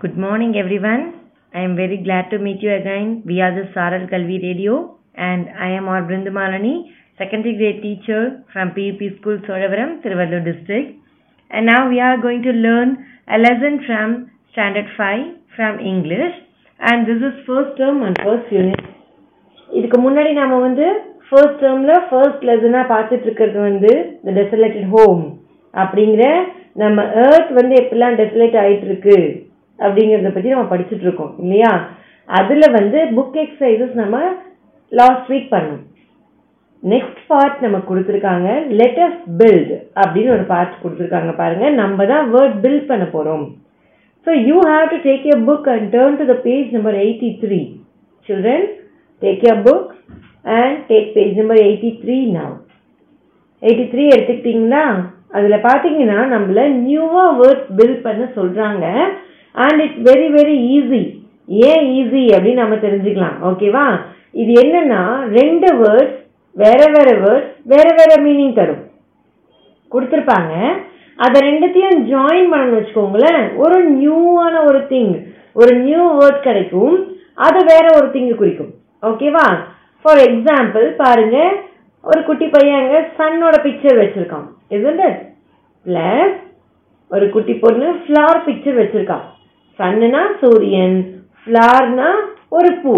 Good morning, everyone. I am very glad to meet you again. We are the Saral Kalvi Radio, and I am our Brindamalani, secondary grade teacher from PUP School, Soravaram, Tiruvallur district. And now we are going to learn a lesson from Standard 5 from English. And this is first term and first unit. இதுக்கு முன்னாடி நாம வந்து first டேர்ம்ல first லெசனா பார்த்துட்டு இருக்கிறது வந்து த desolated home அப்படிங்கிற நம்ம earth வந்து எப்படிலாம் டெசலேட் ஆயிட்டு இருக்கு அப்படிங்கிறத பற்றி நம்ம படிச்சுட்டு இருக்கோம் இல்லையா? அதில் வந்து புக் எக்ஸசைசஸ் நம்ம லாஸ்ட் வீக் பண்ணோம். நெக்ஸ்ட் பார்ட் நமக்கு கொடுத்துருக்காங்க லெட்டஸ் பில்ட் அப்படின்னு ஒரு பார்ட் கொடுத்துருக்காங்க பாருங்க. நம்ம தான் வேர்ட் பில்ட் பண்ண போகிறோம் so you have to take a book and turn to the page number eighty three children take your book and take page number eighty three now eighty three எடுத்துக்கிட்டிங்களா அதில் பார்த்தீங்கன்னா நம்மள நியூவாக வேர்ட் பில்ட் பண்ண சொல்கிறாங்க and it's very very easy ஏன் easy அப்படின்னு நம்ம தெரிஞ்சுக்கலாம். ஓகேவா இது என்னன்னா ரெண்டு வேர்ட்ஸ் வேற வேற வேர்ட்ஸ் வேற வேற மீனிங் தரும். கொடுத்துருப்பாங்க. அதை ரெண்டுத்தையும் ஜாயின் பண்ணணும்னு வச்சுக்கோங்களேன். ஒரு நியூவான ஒரு திங் ஒரு நியூ வேர்ட் கிடைக்கும். அது வேற ஒரு திங்கு குறிக்கும். ஓகேவா ஃபார் எக்ஸாம்பிள் பாருங்க. ஒரு குட்டி பையன் சன்னோட பிக்சர் வச்சிருக்கான். இது பிளஸ் ஒரு குட்டி பொண்ணு ஃப்ளவர் பிக்சர் வச்சிருக்கான் சன்னுனா சூரியன் ஃப்ளார்னா ஒரு பூ.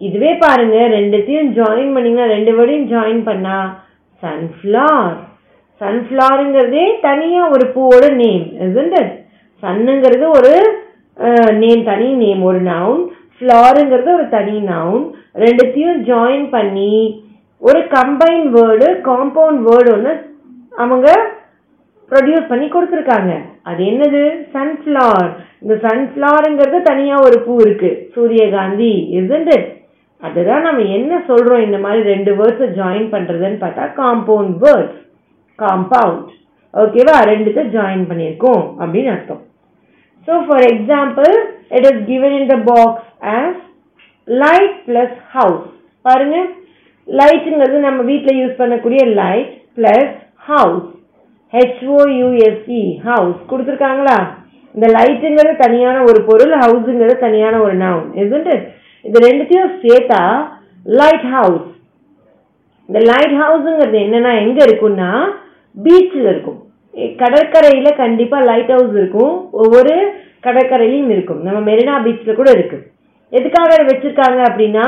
இதுவே பாருங்க ரெண்டுத்தையும் ஜாயின் பண்ணீங்கன்னா ரெண்டு வேர்டையும் ஜாயின் பண்ணா சன்ஃப்ளார் சன்ஃப்ளவருங்கிறதே தனியாக ஒரு பூவோட நேம் isn't சன்னுங்கிறது ஒரு நேம் தனி நேம் ஒரு நவுன் ஃப்ளாருங்கிறது ஒரு தனி நவுன் ரெண்டுத்தையும் ஜாயின் பண்ணி ஒரு கம்பைன் வேர்டு காம்பவுண்ட் வேர்டு ஒன்று அவங்க ப்ரொடியூஸ் பண்ணி கொடுத்துருக்காங்க. அது என்னது? சன்ஃப்ளவர் இந்த சன்ஃப்ளவருங்கிறது தனியாக ஒரு பூ இருக்கு. சூரியகாந்தி isn't அதுதான் நம்ம என்ன சொல்கிறோம் இந்த மாதிரி ரெண்டு வேர்ட்ஸை ஜாயின் பண்ணுறதுன்னு பார்த்தா காம்பவுண்ட் வேர்ட்ஸ் காம்பவுண்ட் ஓகேவா ரெண்டுத்தை ஜாயின் பண்ணியிருக்கோம் அப்படின்னு அர்த்தம். So for example it is given in the box as light plus house பாருங்க. லைட்டுங்கிறது நம்ம வீட்டில் யூஸ் பண்ணக்கூடிய light plus house H O U S E house கொடுத்துருக்காங்களா? இந்த லைட்டுங்கிறது தனியான ஒரு பொருள் ஹவுஸுங்கிறது தனியான ஒரு நவுன் isn't இது ரெண்டுத்தையும் சேர்த்தா லைட் ஹவுஸ் இந்த லைட் ஹவுஸுங்கிறது என்னன்னா எங்கே இருக்கும்னா பீச்சில் இருக்கும். கடற்கரையில் கண்டிப்பாக லைட் ஹவுஸ் இருக்கும். ஒவ்வொரு கடற்கரையிலையும் இருக்கும். நம்ம மெரினா பீச்சில் கூட இருக்குது எதுக்காக வச்சுருக்காங்க அப்படின்னா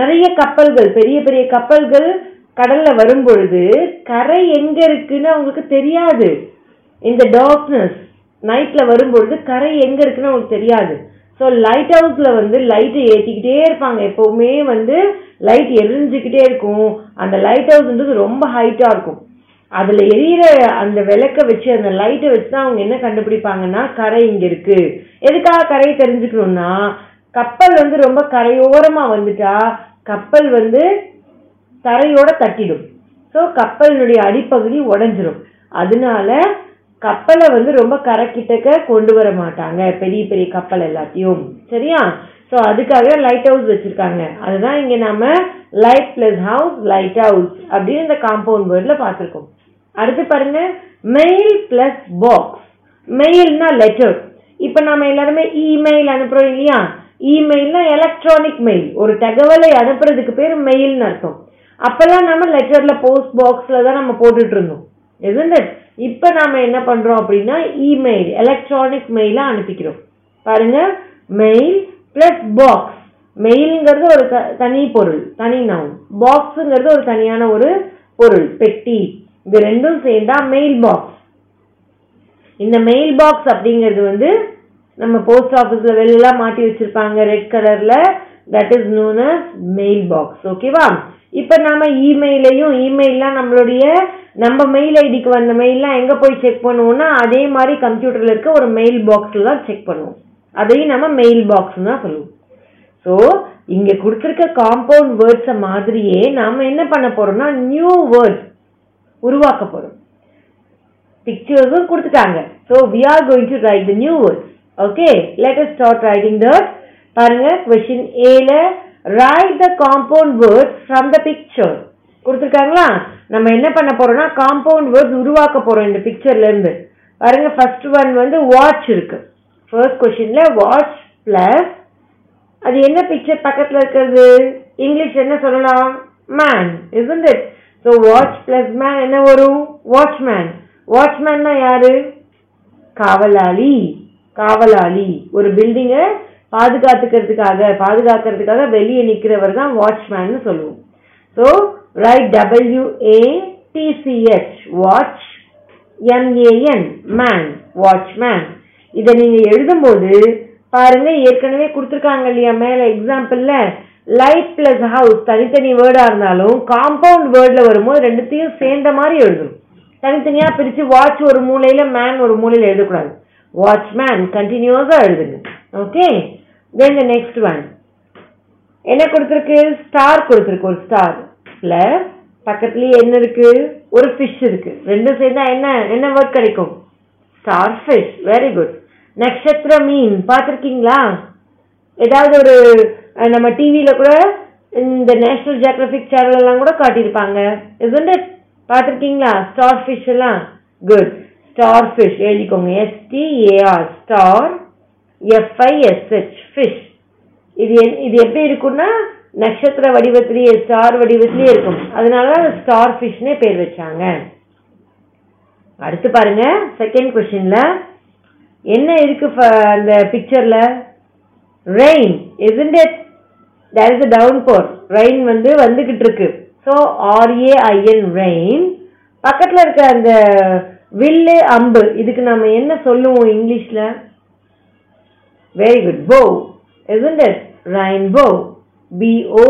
நிறைய கப்பல்கள் பெரிய பெரிய கப்பல்கள் கடல்ல வரும் பொழுது கரை எங்க இருக்குன்னு அவங்களுக்கு தெரியாது. இந்த டார்க்னஸ் நைட்ல வரும்பொழுது கரை எங்க இருக்குன்னு அவங்களுக்கு தெரியாது. ஸோ லைட் ஹவுஸ்ல வந்து லைட்டை ஏற்றிக்கிட்டே இருப்பாங்க. எப்பவுமே வந்து லைட் எரிஞ்சுக்கிட்டே இருக்கும். அந்த லைட் ஹவுஸ்ன்றது ரொம்ப ஹைட்டா இருக்கும். அதுல எரியிற அந்த விளக்க வச்சு அந்த லைட்டை வச்சு தான் அவங்க என்ன கண்டுபிடிப்பாங்கன்னா கரை இங்க இருக்கு. எதுக்காக கரையை தெரிஞ்சுக்கணும்னா கப்பல் வந்து ரொம்ப கரையோரமா வந்துட்டா கப்பல் வந்து தரையோட தட்டிடும். ஸோ கப்பலினுடைய அடிப்பகுதி உடஞ்சிரும். அதனால கப்பலை வந்து ரொம்ப கரைக்கிட்டக்க கொண்டு வர மாட்டாங்க. பெரிய பெரிய கப்பல் எல்லாத்தையும். சரியா? ஸோ அதுக்காக லைட் ஹவுஸ் வச்சுருக்காங்க. அதுதான் இங்கே நாம் light plus house light house அப்படின்னு இந்த காம்பவுண்ட் வேர்டில் பார்த்துருக்கோம். அடுத்து பாருங்க மெயில் ப்ளஸ் பாக்ஸ் மெயில்னா லெட்டர் இப்போ நம்ம எல்லாருமே இமெயில் அனுப்புகிறோம் இல்லையா? இமெயில்னா எலக்ட்ரானிக் மெயில் ஒரு தகவலை அனுப்புறதுக்கு பேர் மெயில்னு அர்த்தம். அப்பெல்லாம் நம்ம லெட்டர்ல போஸ்ட் பாக்ஸ்ல தான் நம்ம போட்டுட்டு இருந்தோம். எதுன்னு? இப்போ நாம என்ன பண்றோம் அப்படின்னா இமெயில் எலக்ட்ரானிக் மெயிலாக அனுப்பிக்கிறோம். பாருங்க மெயில் பிளஸ் பாக்ஸ் மெயில்ங்கிறது ஒரு தனி பொருள் தனி நவுன் பாக்ஸுங்கிறது ஒரு தனியான ஒரு பொருள் பெட்டி. இது ரெண்டும் சேர்ந்தா மெயில் பாக்ஸ் இந்த மெயில் பாக்ஸ் அப்படிங்கிறது வந்து நம்ம போஸ்ட் ஆஃபீஸ்ல வெளியெல்லாம் மாட்டி வச்சிருப்பாங்க ரெட் கலர்ல that is known as mail box ஓகேவா இப்போ நாம இமெயிலையும் இமெயிலாம் நம்மளுடைய நம்ம மெயில் ஐடிக்கு வந்த மெயில்லாம் எங்கே போய் செக் பண்ணுவோம்னா அதே மாதிரி கம்ப்யூட்டரில் இருக்க ஒரு மெயில் பாக்ஸில் தான் செக் பண்ணுவோம். அதையும் நம்ம மெயில் பாக்ஸ்னு தான் சொல்லுவோம். ஸோ இங்கே கொடுத்துருக்க காம்பவுண்ட் வேர்ட்ஸை மாதிரியே நாம் என்ன பண்ண போகிறோம்னா நியூ வேர்ட்ஸ் உருவாக்க போகிறோம் பிக்சர்ஸும் கொடுத்துட்டாங்க. So we are going to write the new words okay let us start writing that பாருங்க கொஷின் ஏல write the compound words from the picture கொடுத்துருக்காங்களா? நம்ம என்ன பண்ண போறோம்னா காம்பவுண்ட் வேர்ட்ஸ் உருவாக்க போறோம் இந்த பிக்சர்ல இருந்து. பாருங்க ஃபர்ஸ்ட் ஒன் வந்து வாட்ச் இருக்கு. ஃபர்ஸ்ட் கொஸ்டின்ல வாட்ச் பிளஸ் அது என்ன பிக்சர் பக்கத்துல இருக்கிறது? இங்கிலீஷ் என்ன சொல்லலாம்? மேன் இருந்து ஸோ வாட்ச் பிளஸ் மேன் என்ன வரும்? வாட்ச்மேன் வாட்ச்மேன்னா யாரு? காவலாளி. காவலாளி. ஒரு பில்டிங்கை பாதுகாத்துக்கிறதுக்காக பாதுகாக்கிறதுக்காக வெளியே நிற்கிறவர் தான் வாட்ச்மேன் சொல்லுவோம். So write W A T C H watch M A N man watchman இதை நீங்கள் எழுதும்போது பாருங்க ஏற்கனவே கொடுத்துருக்காங்க இல்லையா மேலே எக்ஸாம்பிளில் லைட் பிளஸ் ஹவுஸ் தனித்தனி வேர்டாக இருந்தாலும் காம்பவுண்ட் வேர்டில் வரும்போது ரெண்டுத்தையும் சேர்ந்த மாதிரி எழுதணும். தனித்தனியாக பிரித்து வாட்ச் ஒரு மூலையில் மேன் ஒரு மூலையில் எழுதக்கூடாது. வாட்ச்மேன் கண்டினியூஸாக எழுதுங்க. Okay then the next one என்ன கொடுத்துருக்கு? ஸ்டார் கொடுத்துருக்கு ஒரு ஸ்டார் பிளஸ் பக்கத்துலேயே என்ன இருக்கு? ஒரு ஃபிஷ் இருக்கு. ரெண்டும் சேர்ந்தா என்ன? என்ன வேர்ட் கிடைக்கும்? ஸ்டார் ஃபிஷ் வெரி குட் நட்சத்திர மீன். பார்த்துருக்கீங்களா? ஏதாவது ஒரு நம்ம டிவியில் கூட இந்த நேஷனல் ஜியாகிரபிக் சேனல் எல்லாம் கூட காட்டியிருப்பாங்க. Isn't பார்த்துருக்கீங்களா? ஸ்டார் ஃபிஷ் எல்லாம் குட் ஸ்டார் ஃபிஷ் எழுதிக்கோங்க S T A R star F I S H fish இது என்- இது எப்படி இருக்கும்னா நட்சத்திர வடிவத்திலேயே ஸ்டார் வடிவத்திலேயே இருக்கும். அதனால ஸ்டார் ஃபிஷ்னே பேர் வச்சாங்க. அடுத்து பாருங்க செகண்ட் கொஸ்டின்ல என்ன இருக்கு ஃப- அந்த பிக்சர்ல rain isn't it there is a downpour rain வந்து வந்துகிட்டு இருக்கு. ஸோ ஆர்ஏஐஎன் ரெயின் பக்கத்தில் இருக்க அந்த வில்லு அம்பு இதுக்கு நம்ம என்ன சொல்லுவோம் இங்கிலீஷில்? Very good bow isn't it? Rainbow b o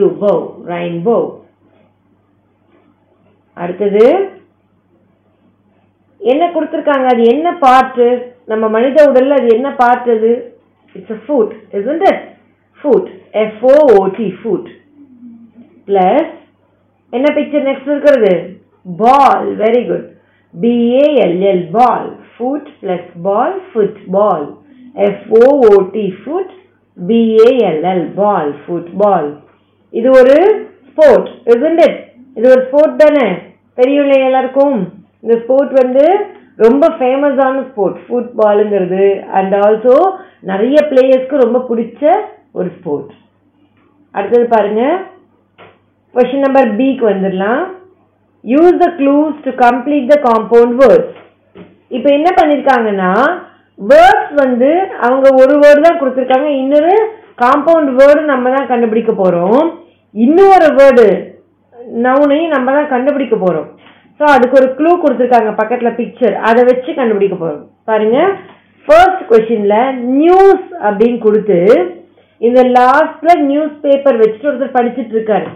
w bow. Rainbow அடுத்தது என்ன கொடுத்துருக்காங்க? அது என்ன பார்ட்டு நம்ம மனித உடல்ல அது என்ன பார்ட் அது? It's a foot isn't it foot F O O T foot o plus என்ன பிக்சர் நெக்ஸ்ட் இருக்கிறது? Ball very good B A L L ball foot plus ball foot ball F O O T foot B A L L ball foot ball இது ஒரு sport isn't இது ஒரு sport தானே? தெரியும்ல எல்லாருக்கும்? இந்த ஸ்போர்ட் வந்து ரொம்ப ஃபேமஸான ஸ்போர்ட் ஃபுட்பாலுங்கிறது அண்ட் ஆல்சோ நிறைய பிளேயர்ஸ்க்கு ரொம்ப பிடிச்ச ஒரு ஸ்போர்ட் அடுத்தது பாருங்க. கொஸ்டின் நம்பர் பிக்கு வந்துடலாம். Use the clues to complete the compound words இப்போ என்ன பண்ணிருக்காங்கன்னா வேர்ட்ஸ் வந்து அவங்க ஒரு வேர்டு தான் கொடுத்துருக்காங்க. இன்னொரு காம்பவுண்ட் வேர்டு நம்ம தான் கண்டுபிடிக்க போகிறோம் இன்னொரு வேர்டு நவுனையும் நம்ம தான் கண்டுபிடிக்க போகிறோம் ஸோ அதுக்கு ஒரு க்ளூ கொடுத்துருக்காங்க பக்கத்தில் பிக்சர் அதை வச்சு கண்டுபிடிக்க போகிறோம் பாருங்கள் ஃபர்ஸ்ட் கொஷினில் நியூஸ் அப்படின்னு கொடுத்து இந்த லாஸ்ட்டில் நியூஸ் பேப்பர் வச்சுட்டு ஒருத்தர் படிச்சிட்டு இருக்காரு.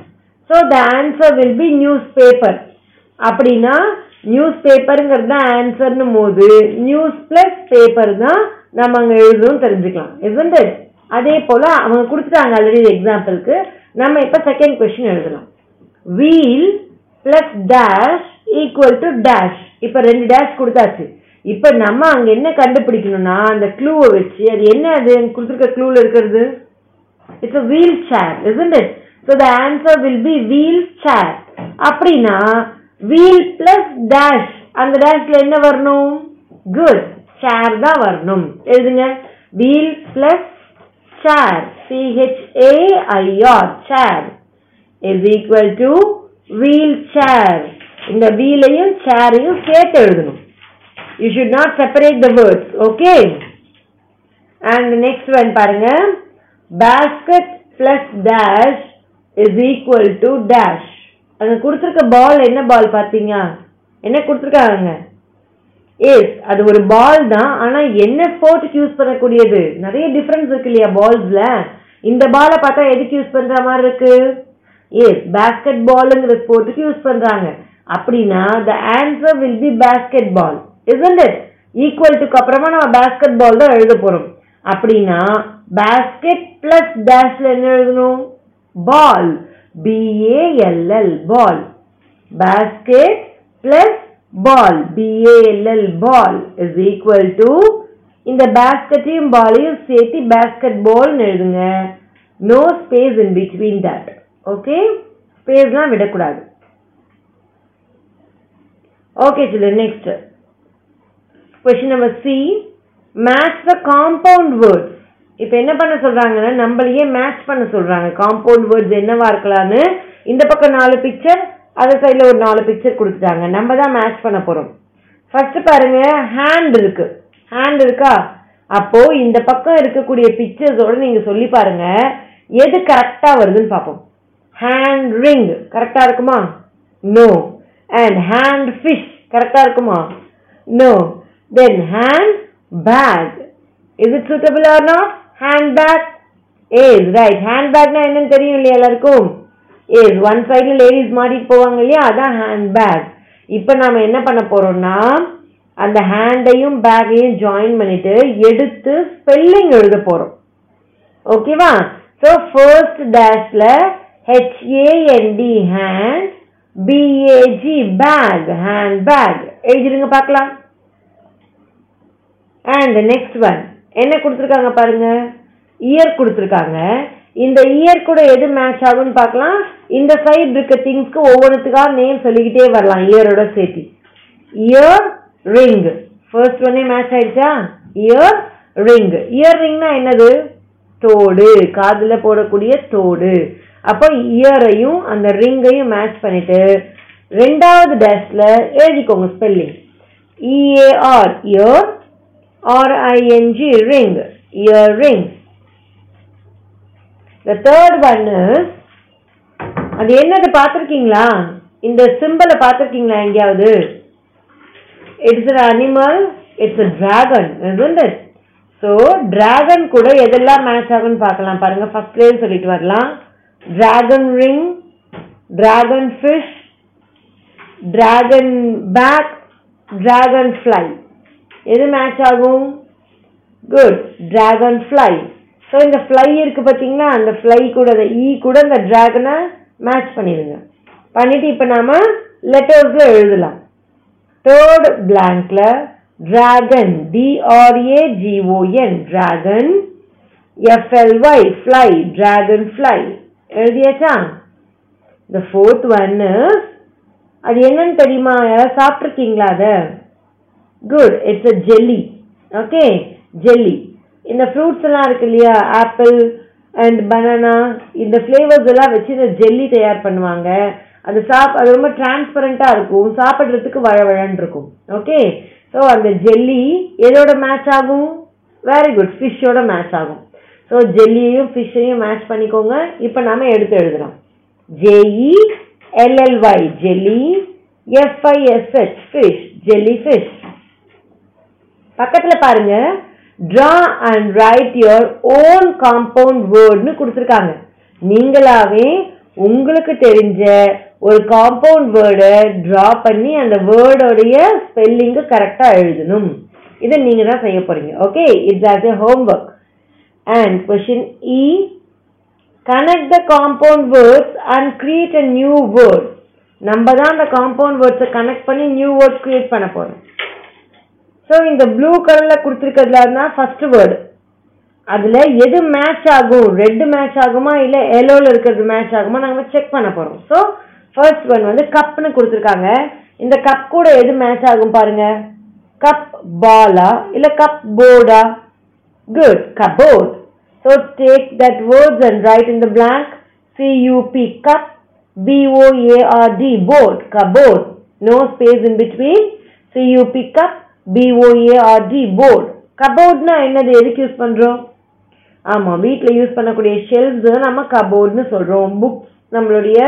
So the answer will be news paper அப்படின்னா நியூஸ் பேப்பருங்கிறது தான் ஆன்சர்னு போது. நியூஸ் பிளஸ் பேப்பர் தான் நம்ம அங்கே எழுதணும் தெரிஞ்சுக்கலாம். Isn't அதே போல் அவங்க கொடுத்துட்டாங்க ஆல்ரெடி எக்ஸாம்பிளுக்கு நம்ம இப்போ செகண்ட் கொஸ்டின் எழுதலாம். Wheel plus dash equal to dash இப்போ ரெண்டு டேஷ் கொடுத்தாச்சு. இப்போ நம்ம அங்கே என்ன கண்டுபிடிக்கணும்னா அந்த க்ளூவை வச்சு அது என்ன அது? கொடுத்துருக்க க்ளூவில் இருக்கிறது? It's a wheel chair isn't it? So the answer will be wheel அப்படின்னா வீல் பிளஸ் டேஷ் அந்த டேஷ்ல என்ன வரணும் குட் சேர் தான் வரணும் எழுதுங்க wheel plus chair C H A I R chair is equal to wheel chair இந்த வீலையும் சேரையும் சேர்த்து எழுதணும் you should not separate the words okay and next one பாருங்க basket plus dash is equal to dash அங்க கொடுத்துருக்க பால் என்ன பால் பாத்தீங்க? என்ன கொடுத்துருக்காங்க? எஸ் அது ஒரு பால் தான். ஆனா என்ன ஸ்போர்ட்டுக்கு யூஸ் பண்ணக்கூடியது? நிறைய டிஃபரன்ஸ் இருக்கு இல்லையா பால்ஸ்ல இந்த பாலை பார்த்தா எதுக்கு யூஸ் பண்ற மாதிரி இருக்கு? எஸ் பேஸ்கெட் பாலுங்கிற ஸ்போர்ட்டுக்கு யூஸ் பண்றாங்க. அப்படின்னா the answer will be basket ball isn't it equal டுக்கு அப்புறமா நம்ம பேஸ்கெட் பால் தான் எழுத போறோம். அப்படின்னா பேஸ்கெட் பிளஸ் டேஷ்ல என்ன எழுதணும்? Ball B A L L ball basket plus ball. B-A-L-L ball is equal to இந்த பேஸ்கெட்டையும் பாலையும் சேர்த்து பேஸ்கெட் பால் எழுதுங்க. No space in between that okay ஸ்பேஸ்லாம் விடக்கூடாது. ஓகே சில next question number C match the compound words இப்போ என்ன பண்ண சொல்கிறாங்கன்னா நம்மளையே மேட்ச் பண்ண சொல்கிறாங்க காம்பவுண்ட் வேர்ட்ஸ் என்னவா இருக்கலாம்னு. இந்த பக்கம் நாலு பிக்சர் அதை சைடில் ஒரு நாலு பிக்சர் கொடுத்துட்டாங்க. நம்ம தான் மேட்ச் பண்ண போகிறோம் ஃபர்ஸ்ட் பாருங்க ஹேண்ட் இருக்கு. ஹேண்ட் இருக்கா? அப்போ இந்த பக்கம் இருக்கக்கூடிய பிக்சர்ஸோட நீங்க சொல்லி பாருங்க. எது கரெக்டா வருதுன்னு பார்ப்போம். ஹேண்ட் ரிங் கரெக்டா இருக்குமா? நோ அண்ட் ஹேண்ட் ஃபிஷ் கரெக்டா இருக்குமா? No then hand bag is it suitable or not hand bag is right ஹேண்ட்பேக்னா என்னன்னு தெரியும் இல்லையா எல்லாருக்கும்? ஏஸ் ஒன் சைடில் லேடிஸ் மாட்டிட்டு போவாங்க இல்லையா? அதான் ஹேண்ட் பேக் இப்போ நாம் என்ன பண்ண போகிறோம்னா அந்த ஹேண்டையும் பேக்கையும் ஜாயின் பண்ணிட்டு எடுத்து ஸ்பெல்லிங் எழுத போகிறோம் ஓகேவா? So first டேஷில் H A N D hand B A G bag hand bag எழுதிருங்க பார்க்கலாம். அண்ட் நெக்ஸ்ட் ஒன் என்ன கொடுத்துருக்காங்க பாருங்க? இயர் கொடுத்துருக்காங்க. இந்த இயர் கூட எது மேட்ச் ஆகும்னு பார்க்கலாம். இந்த சைடு இருக்க திங்ஸ்க்கு ஒவ்வொன்றுத்துக்காக நேம் சொல்லிக்கிட்டே வரலாம். இயரோட சேர்த்து. இயர் ரிங் ஃபர்ஸ்ட் ஒன்னே மேட்ச் ஆயிடுச்சா? இயர் ரிங் இயர் ரிங்னா என்னது? தோடு. காதில் போடக்கூடிய தோடு. அப்போ இயரையும் அந்த ரிங்கையும் மேட்ச் பண்ணிட்டு ரெண்டாவது டேஷ்ல எழுதிக்கோங்க spelling E A R ear R I N G ring ear ring The third one is அது என்னது பார்த்துருக்கீங்களா? இந்த சிம்பிளை பார்த்துருக்கீங்களா எங்கேயாவது? It's an animal it's a dragon isn't so dragon கூட எதெல்லாம் மேட்ச் ஆகும்னு பார்க்கலாம். பாருங்க ஃபர்ஸ்ட்லேயே சொல்லிட்டு வரலாம். Dragon ring dragon fish dragon bag dragon fly எது மேட்ச் ஆகும்? குட் டிராகன் ஃப்ளை ஸோ இந்த ஃப்ளை இருக்குது பார்த்தீங்களா அந்த ஃப்ளை கூட அந்த ஈ கூட இந்த ட்ராகனை மேட்ச் பண்ணிடுங்க. பண்ணிவிட்டு இப்போ நாம் லெட்டர்ஸில் எழுதலாம். Third பிளாங்க்ல dragon D R A G O N dragon F L Y fly dragonfly எழுதியாச்சா? இந்த ஃபோர்த் ஒன்னு அது என்னன்னு தெரியுமா? யாராவது சாப்பிட்ருக்கீங்களா அதை? Good it's a jelly okay jelly இந்த ஃப்ரூட்ஸ் எல்லாம் இருக்கு இல்லையா? ஆப்பிள் அண்ட் பனானா இந்த ஃப்ளேவர்ஸ் எல்லாம் வச்சு இந்த ஜெல்லி தயார் பண்ணுவாங்க. அது சாப் அது ரொம்ப டிரான்ஸ்பரண்ட்டாக இருக்கும். சாப்பிட்றதுக்கு வழவழன்னு இருக்கும். ஓகே ஸோ அந்த ஜெல்லி எதோட மேட்ச் ஆகும்? வெரி குட் ஃபிஷ்ஷோட மேட்ச் ஆகும். ஸோ ஜெல்லியையும் ஃபிஷ்ஷையும் மேட்ச் பண்ணிக்கோங்க. இப்போ நாம எடுத்து எழுதுறோம் J E L L Y jelly F I S H fish jelly fish பக்கத்தில் பாருங்க. Draw and write your own compound வேர்ட்னு கொடுத்துருக்காங்க. நீங்களாவே உங்களுக்கு தெரிஞ்ச ஒரு காம்பவுண்ட் வேர்டை ட்ரா பண்ணி அந்த வேர்டோடைய ஸ்பெல்லிங்கு கரெக்டாக எழுதணும். இதை நீங்கள் தான் செய்ய போகிறீங்க okay it's as a homework and question uh connect the compound words and create a new word நம்ம தான் அந்த காம்பவுண்ட் வேர்ட்ஸை கனெக்ட் பண்ணி நியூ வேர்ட் கிரியேட் பண்ண போகிறோம் ஸோ இந்த ப்ளூ கலரில் கொடுத்துருக்கிறதுல இருந்தால் வேர்டு அதில் எது மேட்ச் ஆகும்? ரெட்டு மேட்ச் ஆகுமா? இல்லை எல்லோவில் இருக்கிறது மேட்ச் ஆகுமா? நாங்கள் செக் பண்ண போகிறோம் ஸோ ஃபர்ஸ்ட் ஒன் வந்து கப்னு கொடுத்துருக்காங்க. இந்த கப் கூட எது மேட்ச் ஆகும் பாருங்க. கப் பாலா இல்லை cup போர்டா good cupboard so take that words and write in the blank C U P cup B O A R D board cupboard no space in between C U P cup B O A R D board கபோர்ட்னா என்னது? எதுக்கு use பண்ணுறோம் ஆமாம் வீட்டில் use பண்ணக்கூடிய shelves நம்ம கபோர்ட்னு சொல்கிறோம் books நம்மளுடைய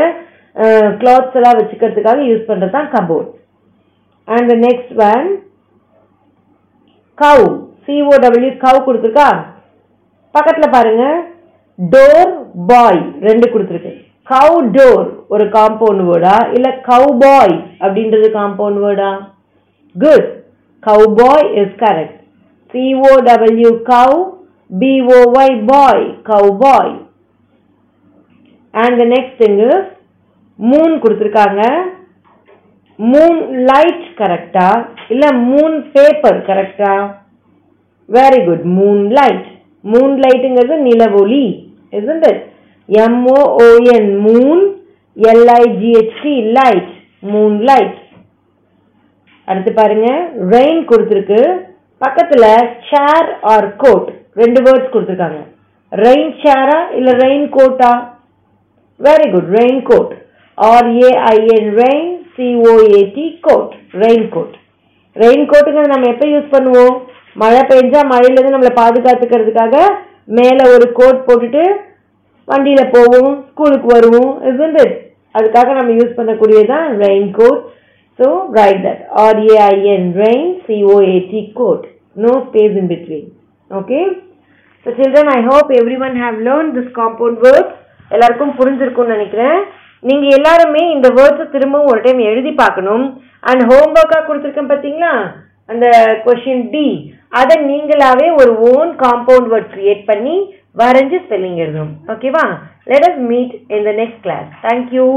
clothes எல்லாம் வச்சுக்கிறதுக்காக யூஸ் பண்ணுறது தான் cupboard and next one cow C O W cow கொடுத்துருக்கா? பக்கத்தில் பாருங்க. டோர் பாய் ரெண்டு கொடுத்துருக்கு. கவு டோர் ஒரு காம்பவுண்ட் வேர்டா இல்லை கவ் பாய் அப்படின்றது compound வேர்டா good cowboy is correct. C-O-W cow, B-O-Y boy, cowboy. And the next thing is moon கொடுத்துருக்காங்க. மூன் லைட் கரெக்டா இல்லை மூன் பேப்பர் கரெக்டா very good Moon light moon லைட்டுங்கிறது நிலவொளி isn't it? M O O N moon L I G H T light moonlight அடுத்து பாருங்க. Rain கொடுத்துருக்கு. பக்கத்துல சேர் ஆர் கோட் ரெண்டு வேர்ட்ஸ் கொடுத்துருக்காங்க. ரெயின் சேரா இல்ல rain quota very good raincoat R A I N rain C O A T coat raincoat rain கோட்டுங்கிறது நம்ம எப்போ யூஸ் பண்ணுவோம்? மழை பெஞ்சா மழையிலேருந்து நம்மளை பாதுகாத்துக்கிறதுக்காக மேலே ஒரு கோட் போட்டுட்டு வண்டியில் போவோம் ஸ்கூலுக்கு வருவோம் isn't அதுக்காக நம்ம use பண்ணக்கூடியதான் raincoat so write that C-O-A-T, no No in in okay so children I hope everyone have learned this compound words எல்லாருக்கும் புரிஞ்சிருக்கும்னு நினைக்கிறேன். நீங்க எல்லாருமே இந்த வேர்ட்ஸை திரும்பவும் ஒரு டைம் எழுதி பார்க்கணும். அண்ட் ஹோம்ஒர்க்காக கொடுத்துருக்கேன் பார்த்தீங்களா? அந்த கொஷின் டி அதை நீங்களாவே ஒரு ஓன் காம்பவுண்ட் வேர்ட் கிரியேட் பண்ணி வரைஞ்சு ஸ்பெல்லிங் எழுதணும். ஓகேவா let us meet in the next class thank you